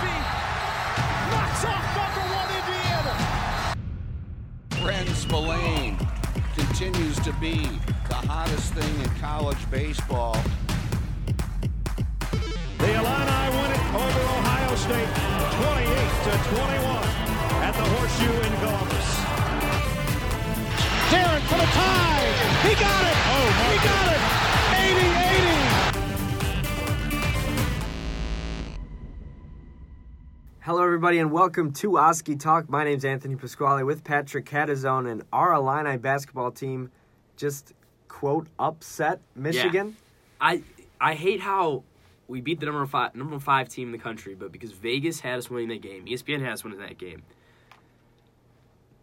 Griffey knocks off number one Indiana. Bren Spillane continues to be the hottest thing in college baseball. The Illini win it over Ohio State 28 to 21 at the Horseshoe in Columbus. Darren for the tie. He got it. Oh, he got it. Hello, everybody, and welcome to Oskee Talk. My name's Anthony Pasquale with Patrick Catazone, and our Illini basketball team just quote upset Michigan. I I hate how we beat the number five number five team in the country, but because Vegas had us winning that game, ESPN had us winning that game.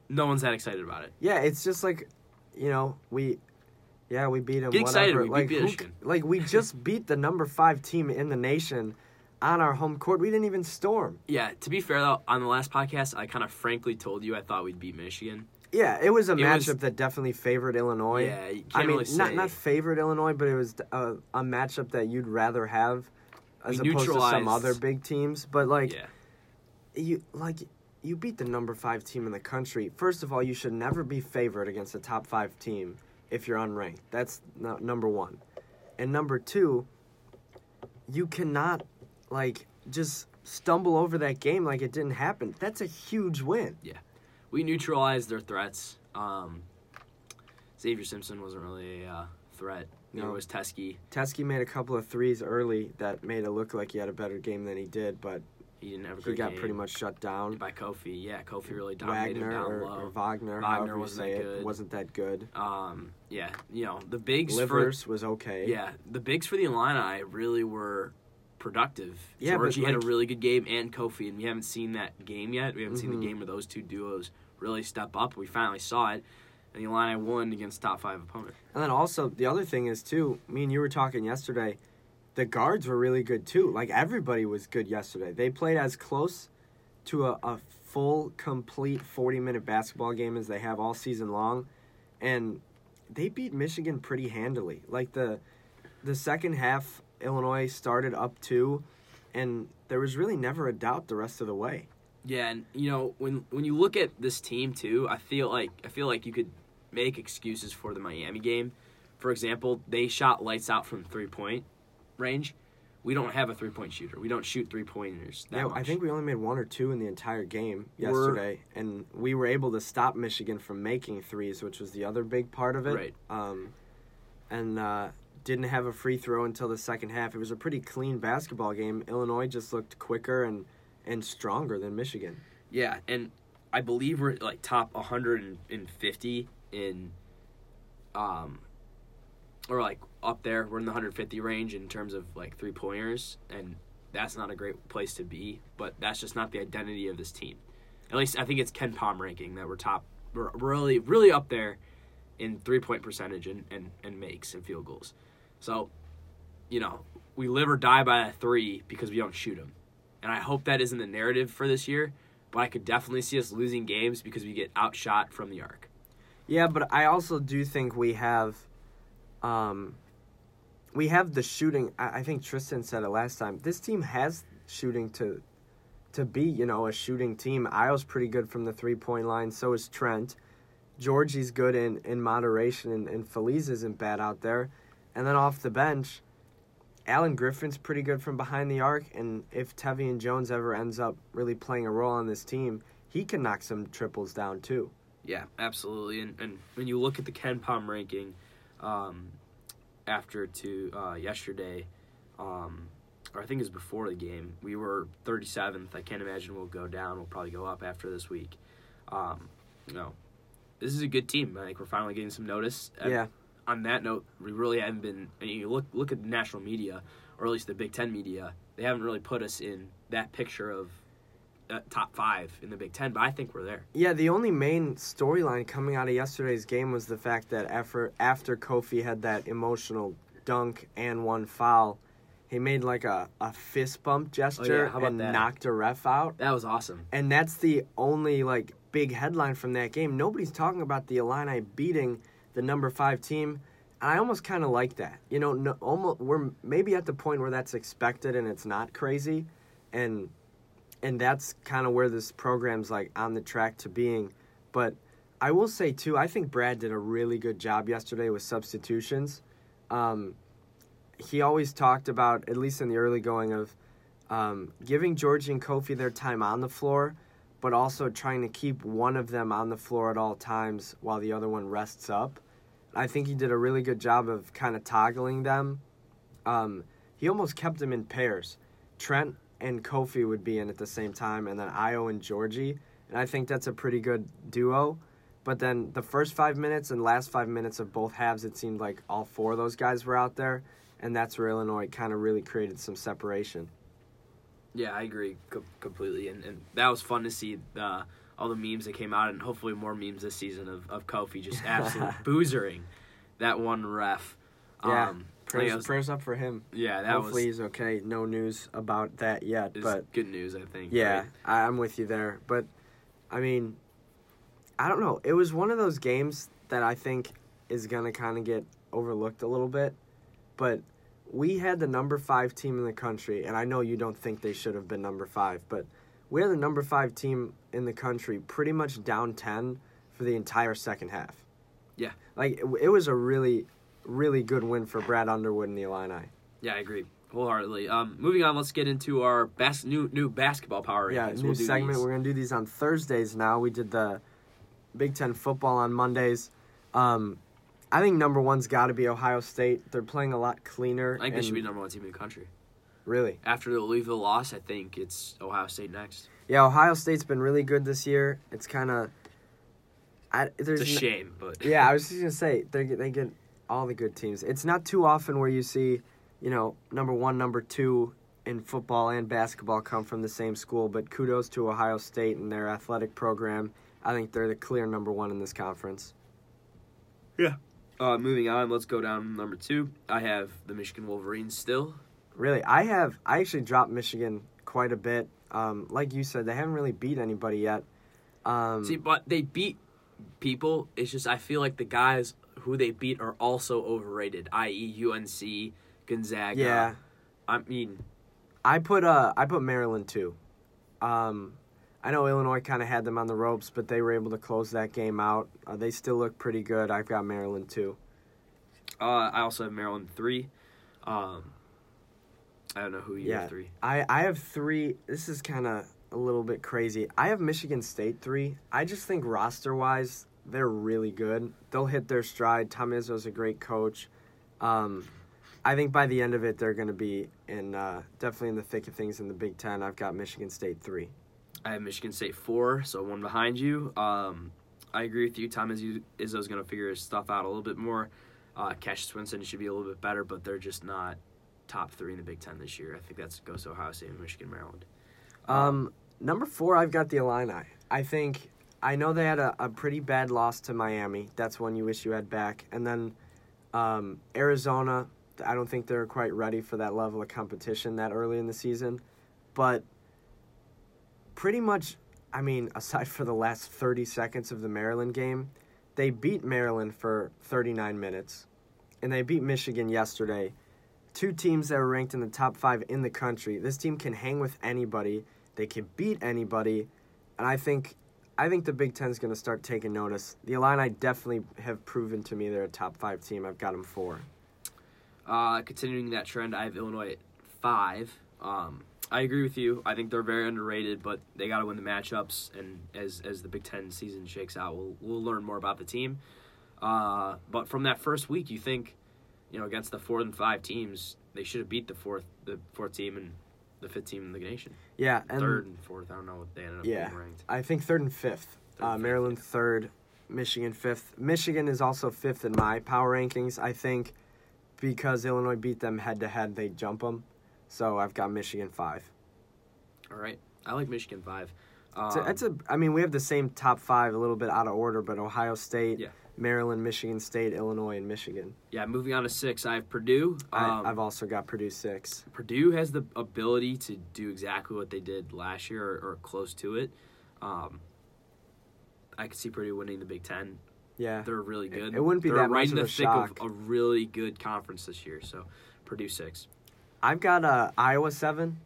No one's that excited about it. Yeah, it's just like, you know, we, yeah, we beat them. Get excited, whatever. we beat who Michigan. like we just beat the number five team in the nation on our home court. We didn't even storm. Yeah, to be fair though, on the last podcast, I kind of frankly told you I thought we'd beat Michigan. Yeah, it was a It matchup was- that definitely favored Illinois. Yeah, you I mean, really not not favored Illinois, but it was a, uh, a matchup that you'd rather have as We opposed to some other big teams. But like, yeah, you like you beat the number five team in the country. First of all, you should never be favored against a top five team if you're unranked. That's number one. And number two, you cannot like just stumble over that game like it didn't happen. That's a huge win. Yeah, we neutralized their threats. Um, Xavier Simpson wasn't really a uh, threat. No. was Teske. Teske made a couple of threes early that made it look like he had a better game than he did, but He didn't have a he got game. pretty much shut down. by Kofi. Yeah, Kofi really dominated Wagner down or, low. or Wagner, Wagner wasn't say that it, good. wasn't that good. Um, yeah, you know the bigs Livers for was okay. yeah the bigs for the Illini really were productive. Yeah, Giorgi had a really good game and Kofi, and we haven't seen that game yet. We haven't seen Mhm. the game where those two duos really step up. We finally saw it, and the Illini won against top five opponent. And then also the other thing is too. Me and you were talking yesterday. The guards were really good too. Like everybody was good yesterday. They played as close to a, a full, complete forty-minute basketball game as they have all season long, and they beat Michigan pretty handily. Like the the second half, Illinois started up two, and there was really never a doubt the rest of the way. Yeah, and you know when when you look at this team too, I feel like I feel like you could make excuses for the Miami game. For example, they shot lights out from three point range. We don't have a three point shooter. We don't shoot three pointers. Yeah, I think we only made one or two in the entire game yesterday, and we were able to stop Michigan from making threes, which was the other big part of it. Right. Um, and uh, didn't have a free throw until the second half. It was a pretty clean basketball game. Illinois just looked quicker and and stronger than Michigan. Yeah, and I believe we're like top 150 in, um, or like up there. We're in the 150 range in terms of like three pointers, and that's not a great place to be. But that's just not the identity of this team. At least I think it's KenPom ranking that we're top. We're really really up there in three point percentage and, and, and makes and field goals. So, you know, we live or die by that three because we don't shoot them. And I hope that isn't the narrative for this year, but I could definitely see us losing games because we get outshot from the arc. Yeah, but I also do think we have, um, we have the shooting. I, I think Tristan said it last time. This team has shooting to, to be you know a shooting team. Ayo's pretty good from the three point line. So is Trent. Giorgi's good in in moderation, and, and Feliz isn't bad out there. And then off the bench, Alan Griffin's pretty good from behind the arc. And if Tevian Jones ever ends up really playing a role on this team, he can knock some triples down too. Yeah, absolutely. And, and when you look at the KenPom ranking um, after to uh, yesterday, um, or I think it was before the game, we were 37th. I can't imagine we'll go down. We'll probably go up after this week. Um, you know, this is a good team. I think we're finally getting some notice. Yeah. On that note, we really haven't been. I mean, you look look at the national media, or at least the Big Ten media. They haven't really put us in that picture of uh, top five in the Big Ten, but I think we're there. Yeah, the only main storyline coming out of yesterday's game was the fact that after after Kofi had that emotional dunk and one foul, he made like a, a fist bump gesture Oh, about and that? knocked a ref out. That was awesome. And that's the only like big headline from that game. Nobody's talking about the Illini beating the number five team. And I almost kind of like that. You know, no, almost we're maybe at the point where that's expected and it's not crazy. And and that's kind of where this program's like on the track to being. But I will say too, I think Brad did a really good job yesterday with substitutions. Um, he always talked about, at least in the early going, of um, giving Giorgi and Kofi their time on the floor, but also trying to keep one of them on the floor at all times while the other one rests up. I think he did a really good job of kind of toggling them. Um, he almost kept them in pairs. Trent and Kofi would be in at the same time, and then Ayo and Giorgi. And I think that's a pretty good duo. But then the first five minutes and last five minutes of both halves, it seemed like all four of those guys were out there, and that's where Illinois kind of really created some separation. Yeah, I agree co- completely, and, and that was fun to see uh, all the memes that came out, and hopefully more memes this season of, of Kofi just absolutely boozering that one ref. Yeah, Um, prayers, was- prayers up for him. yeah, that Hopefully was he's okay. No news about that yet, but good news. I think. Yeah, right? I, I'm with you there. But I mean, I don't know. It was one of those games that I think is gonna kind of get overlooked a little bit. But we had the number five team in the country, and I know you don't think they should have been number five, but we had the number five team in the country pretty much down ten for the entire second half. Yeah. like it, it was a really, really good win for Brad Underwood and the Illini. Yeah, I agree wholeheartedly. Um, moving on, let's get into our best new new basketball power Yeah, rankings. new We'll segment. these. We're gonna do these on Thursdays now. We did the Big Ten football on Mondays. Um, I think number one's got to be Ohio State. They're playing a lot cleaner. I think they should and- be number one team in the country. really. After the Louisville loss, I think it's Ohio State next. Yeah, Ohio State's been really good this year. It's kind of. I there's It's a n- shame, but Yeah, I was just gonna say they get they get all the good teams. It's not too often where you see, you know, number one, number two in football and basketball come from the same school. But kudos to Ohio State and their athletic program. I think they're the clear number one in this conference. Uh, moving on, let's go down number two. I have the Michigan Wolverines still. Really, I have I actually dropped Michigan quite a bit. Um, like you said, they haven't really beat anybody yet. Um, See, but they beat people. It's just I feel like the guys who they beat are also overrated, i.e., UNC, Gonzaga. yeah, I mean, I put uh I put Maryland too. Um, I know Illinois kind of had them on the ropes, but they were able to close that game out. Uh, they still look pretty good. I've got Maryland too. uh, I also have Maryland three. Um, I don't know who you Yeah. have three. I I have three. This is kind of a little bit crazy. I have Michigan State three. I just think roster wise, they're really good. They'll hit their stride. Tom Izzo's a great coach. Um, I think by the end of it, they're going to be in uh, definitely in the thick of things in the Big Ten. I've got Michigan State three. I have Michigan State four, so one behind you. Um, I agree with you. Tom Izzo's going to figure his stuff out a little bit more. Uh, Cassius Winston should be a little bit better, but they're just not top three in the Big Ten this year. I think that's goes to Ohio State and Michigan, Maryland. Um, number four, I've got the Illini. I think I know they had a, a pretty bad loss to Miami. That's one you wish you had back. And then um, Arizona. I don't think they're quite ready for that level of competition that early in the season. But pretty much, I mean, aside for the last 30 seconds of the Maryland game, they beat Maryland for 39 minutes. And they beat Michigan yesterday. Two teams that were ranked in the top five in the country. This team can hang with anybody. They can beat anybody. And I think I think the Big Ten is going to start taking notice. The Illini definitely have proven to me they're a top five team. I've got them four. Uh, continuing that trend, I have Illinois at five. Um, I agree with you. I think they're very underrated, but they got to win the matchups. And as as the Big Ten season shakes out, we'll we'll learn more about the team. Uh, but from that first week, you think, you know, against the fourth and five teams, they should have beat the fourth the fourth team and the fifth team in the nation. Yeah, and Third and fourth, I don't know what they ended up Yeah. being ranked. I think third and fifth. Third and uh, fifth, Maryland third, Michigan fifth. Michigan is also fifth in my power rankings. I think because Illinois beat them head to head, they jump them. So I've got Michigan five. All right, I like Michigan five. Um, It's a, it's a. I mean, we have the same top five, a little bit out of order, but Ohio State, Yeah. Maryland, Michigan State, Illinois, and Michigan. yeah, moving on to six, I have Purdue. Um, I, I've also got Purdue six. Purdue has the ability to do exactly what they did last year or, or close to it. Um, I could see Purdue winning the Big Ten. Yeah, They're really good. it wouldn't be They're that right much in the of thick shock. of a really good conference this year. So Purdue six. I've got uh, Iowa seven.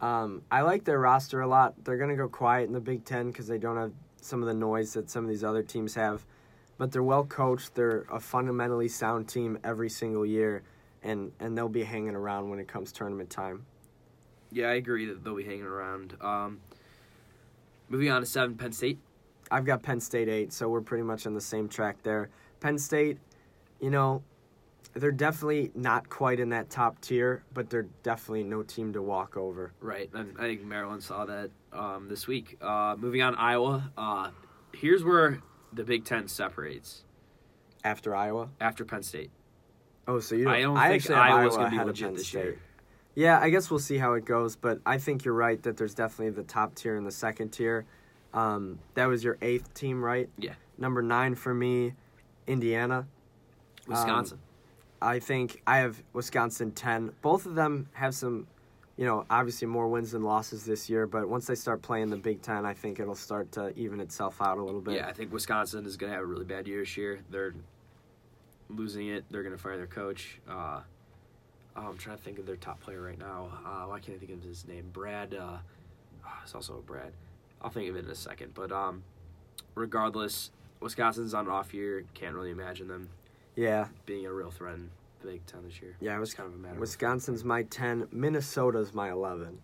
Um, I like their roster a lot. They're going to go quiet in the Big Ten because they don't have some of the noise that some of these other teams have. But they're well coached. They're a fundamentally sound team every single year, and, and they'll be hanging around when it comes tournament time. Yeah, I agree that they'll be hanging around. Um, moving on to seven, Penn State. I've got Penn State 8, so we're pretty much on the same track there. Penn State, you know, they're definitely not quite in that top tier, but they're definitely no team to walk over. Right, and I think Maryland saw that um, this week. Uh, moving on, Iowa. Uh, here's where the Big Ten separates After Iowa? after Penn State. Oh, so you don't, I don't I think Iowa's gonna be ahead of legit Penn this State. year. Yeah, I guess we'll see how it goes, but I think you're right that there's definitely the top tier and the second tier. Um, that was your eighth team, right? Yeah. Number nine for me, Indiana. Wisconsin. I think I have Wisconsin 10. Both of them have some, you know, obviously more wins than losses this year, but once they start playing the Big Ten, I think it'll start to even itself out a little bit. yeah, I think Wisconsin is going to have a really bad year this year. They're losing it. They're going to fire their coach. Uh, oh, I'm trying to think of their top player right now. Uh, why can't I think of his name? Brad. Uh, oh, it's also a Brad. I'll think of it in a second. But um, regardless, Wisconsin's on an off year. Can't really imagine them Yeah. being a real threat in the Big Ten this year. Yeah, it was it's kind of a matter. Wisconsin's my 10, Minnesota's my 11.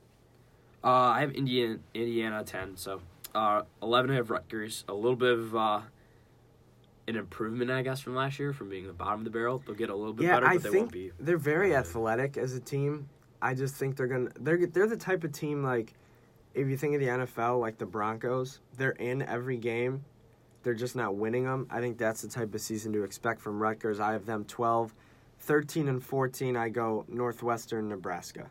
Uh, I have Indiana, Indiana ten. So uh, eleven. I have Rutgers. A little bit of uh, an improvement, I guess, from last year, from being the bottom of the barrel. They'll get a little bit yeah, better, I but they think won't be. they're very athletic as a team. I just think they're gonna they're they're the type of team like if you think of the NFL like the Broncos, they're in every game. They're just not winning them. I think that's the type of season to expect from Rutgers. I have them 12, 13 and 14 I go Northwestern Nebraska.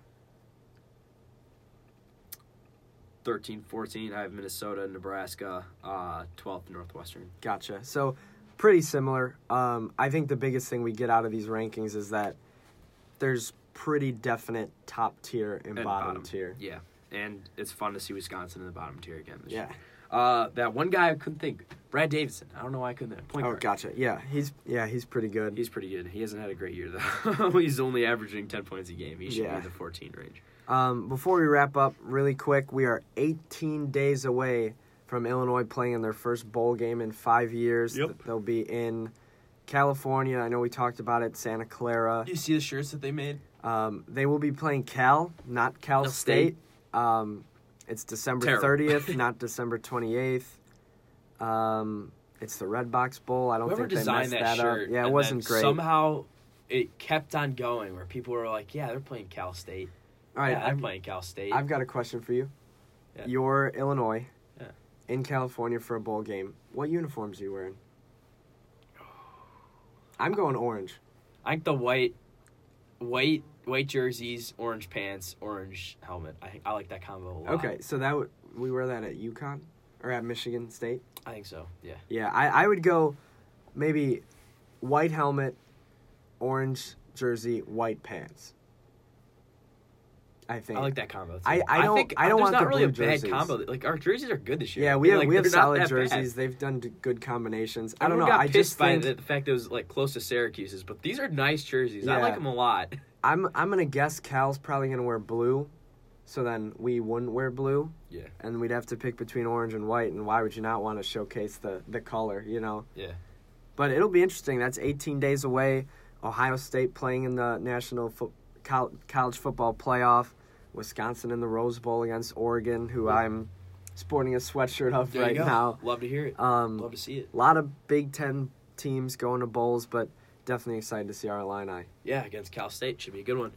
13, 14. I have Minnesota, Nebraska, uh, 12th Northwestern. Gotcha. So pretty similar. Um, I think the biggest thing we get out of these rankings is that there's pretty definite top tier and, And bottom, bottom. tier. Yeah, and it's fun to see Wisconsin in the bottom tier again. This Yeah. year. Uh, that one guy I couldn't think, Brad Davison. I don't know why I couldn't think. Point Oh, guard. gotcha. Yeah, he's yeah he's pretty good. He's pretty good. He hasn't had a great year though. He's only averaging 10 points a game. He should be in the 14 range. Um, before we wrap up, really quick, we are 18 days away from Illinois playing in their first bowl game in five years. Yep. They'll be in California. I know we talked about it, Santa Clara. you see the shirts that they made? Um, they will be playing Cal, not Cal Cal State. State. Um, it's December Terrible. 30th, not December 28th. Um, it's the Redbox Bowl. I don't Whoever think they messed that, that, up. Yeah, it wasn't great. Somehow it kept on going where people were like, "Yeah, they're playing Cal State. All right, yeah, I've, playing Cal State." I've got a question for you. Yeah. You're Illinois Yeah. in California for a bowl game. What uniforms are you wearing? I'm going orange. I think the white, white, white jerseys, orange pants, orange helmet. I I like that combo a lot. Okay, so that w- we wear that at UConn or at Michigan State. I think so. Yeah. Yeah, I, I would go maybe white helmet, orange jersey, white pants. I think. I like that combo. Too. I- I don't- think I don't want not the really a blue bad combo. Like our jerseys are good this year. Yeah, we have Like, we have solid that bad. jerseys. They've done good combinations. I don't know. Everyone got I pissed just by think the, the fact it was like close to Syracuse's, but these are nice jerseys. I like them a lot. I'm I'm gonna guess Cal's probably gonna wear blue, so then we wouldn't wear blue, Yeah. and we'd have to pick between orange and white. And why would you not want to showcase the the color? You know. Yeah. But it'll be interesting. That's 18 days away. Ohio State playing in the National Fo- College Football Playoff. Wisconsin in the Rose Bowl against Oregon, who I'm sporting a sweatshirt of There right now. Love to hear it. Um, Love to see it. a lot of Big Ten teams going to bowls, but definitely excited to see our Illini. Yeah, against Cal State should be a good one.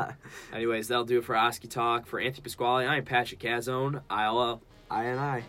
Anyways, that'll do it for Oskee Talk. For Anthony Pasquale, I'm Patrick Cazone. ILL. I and I.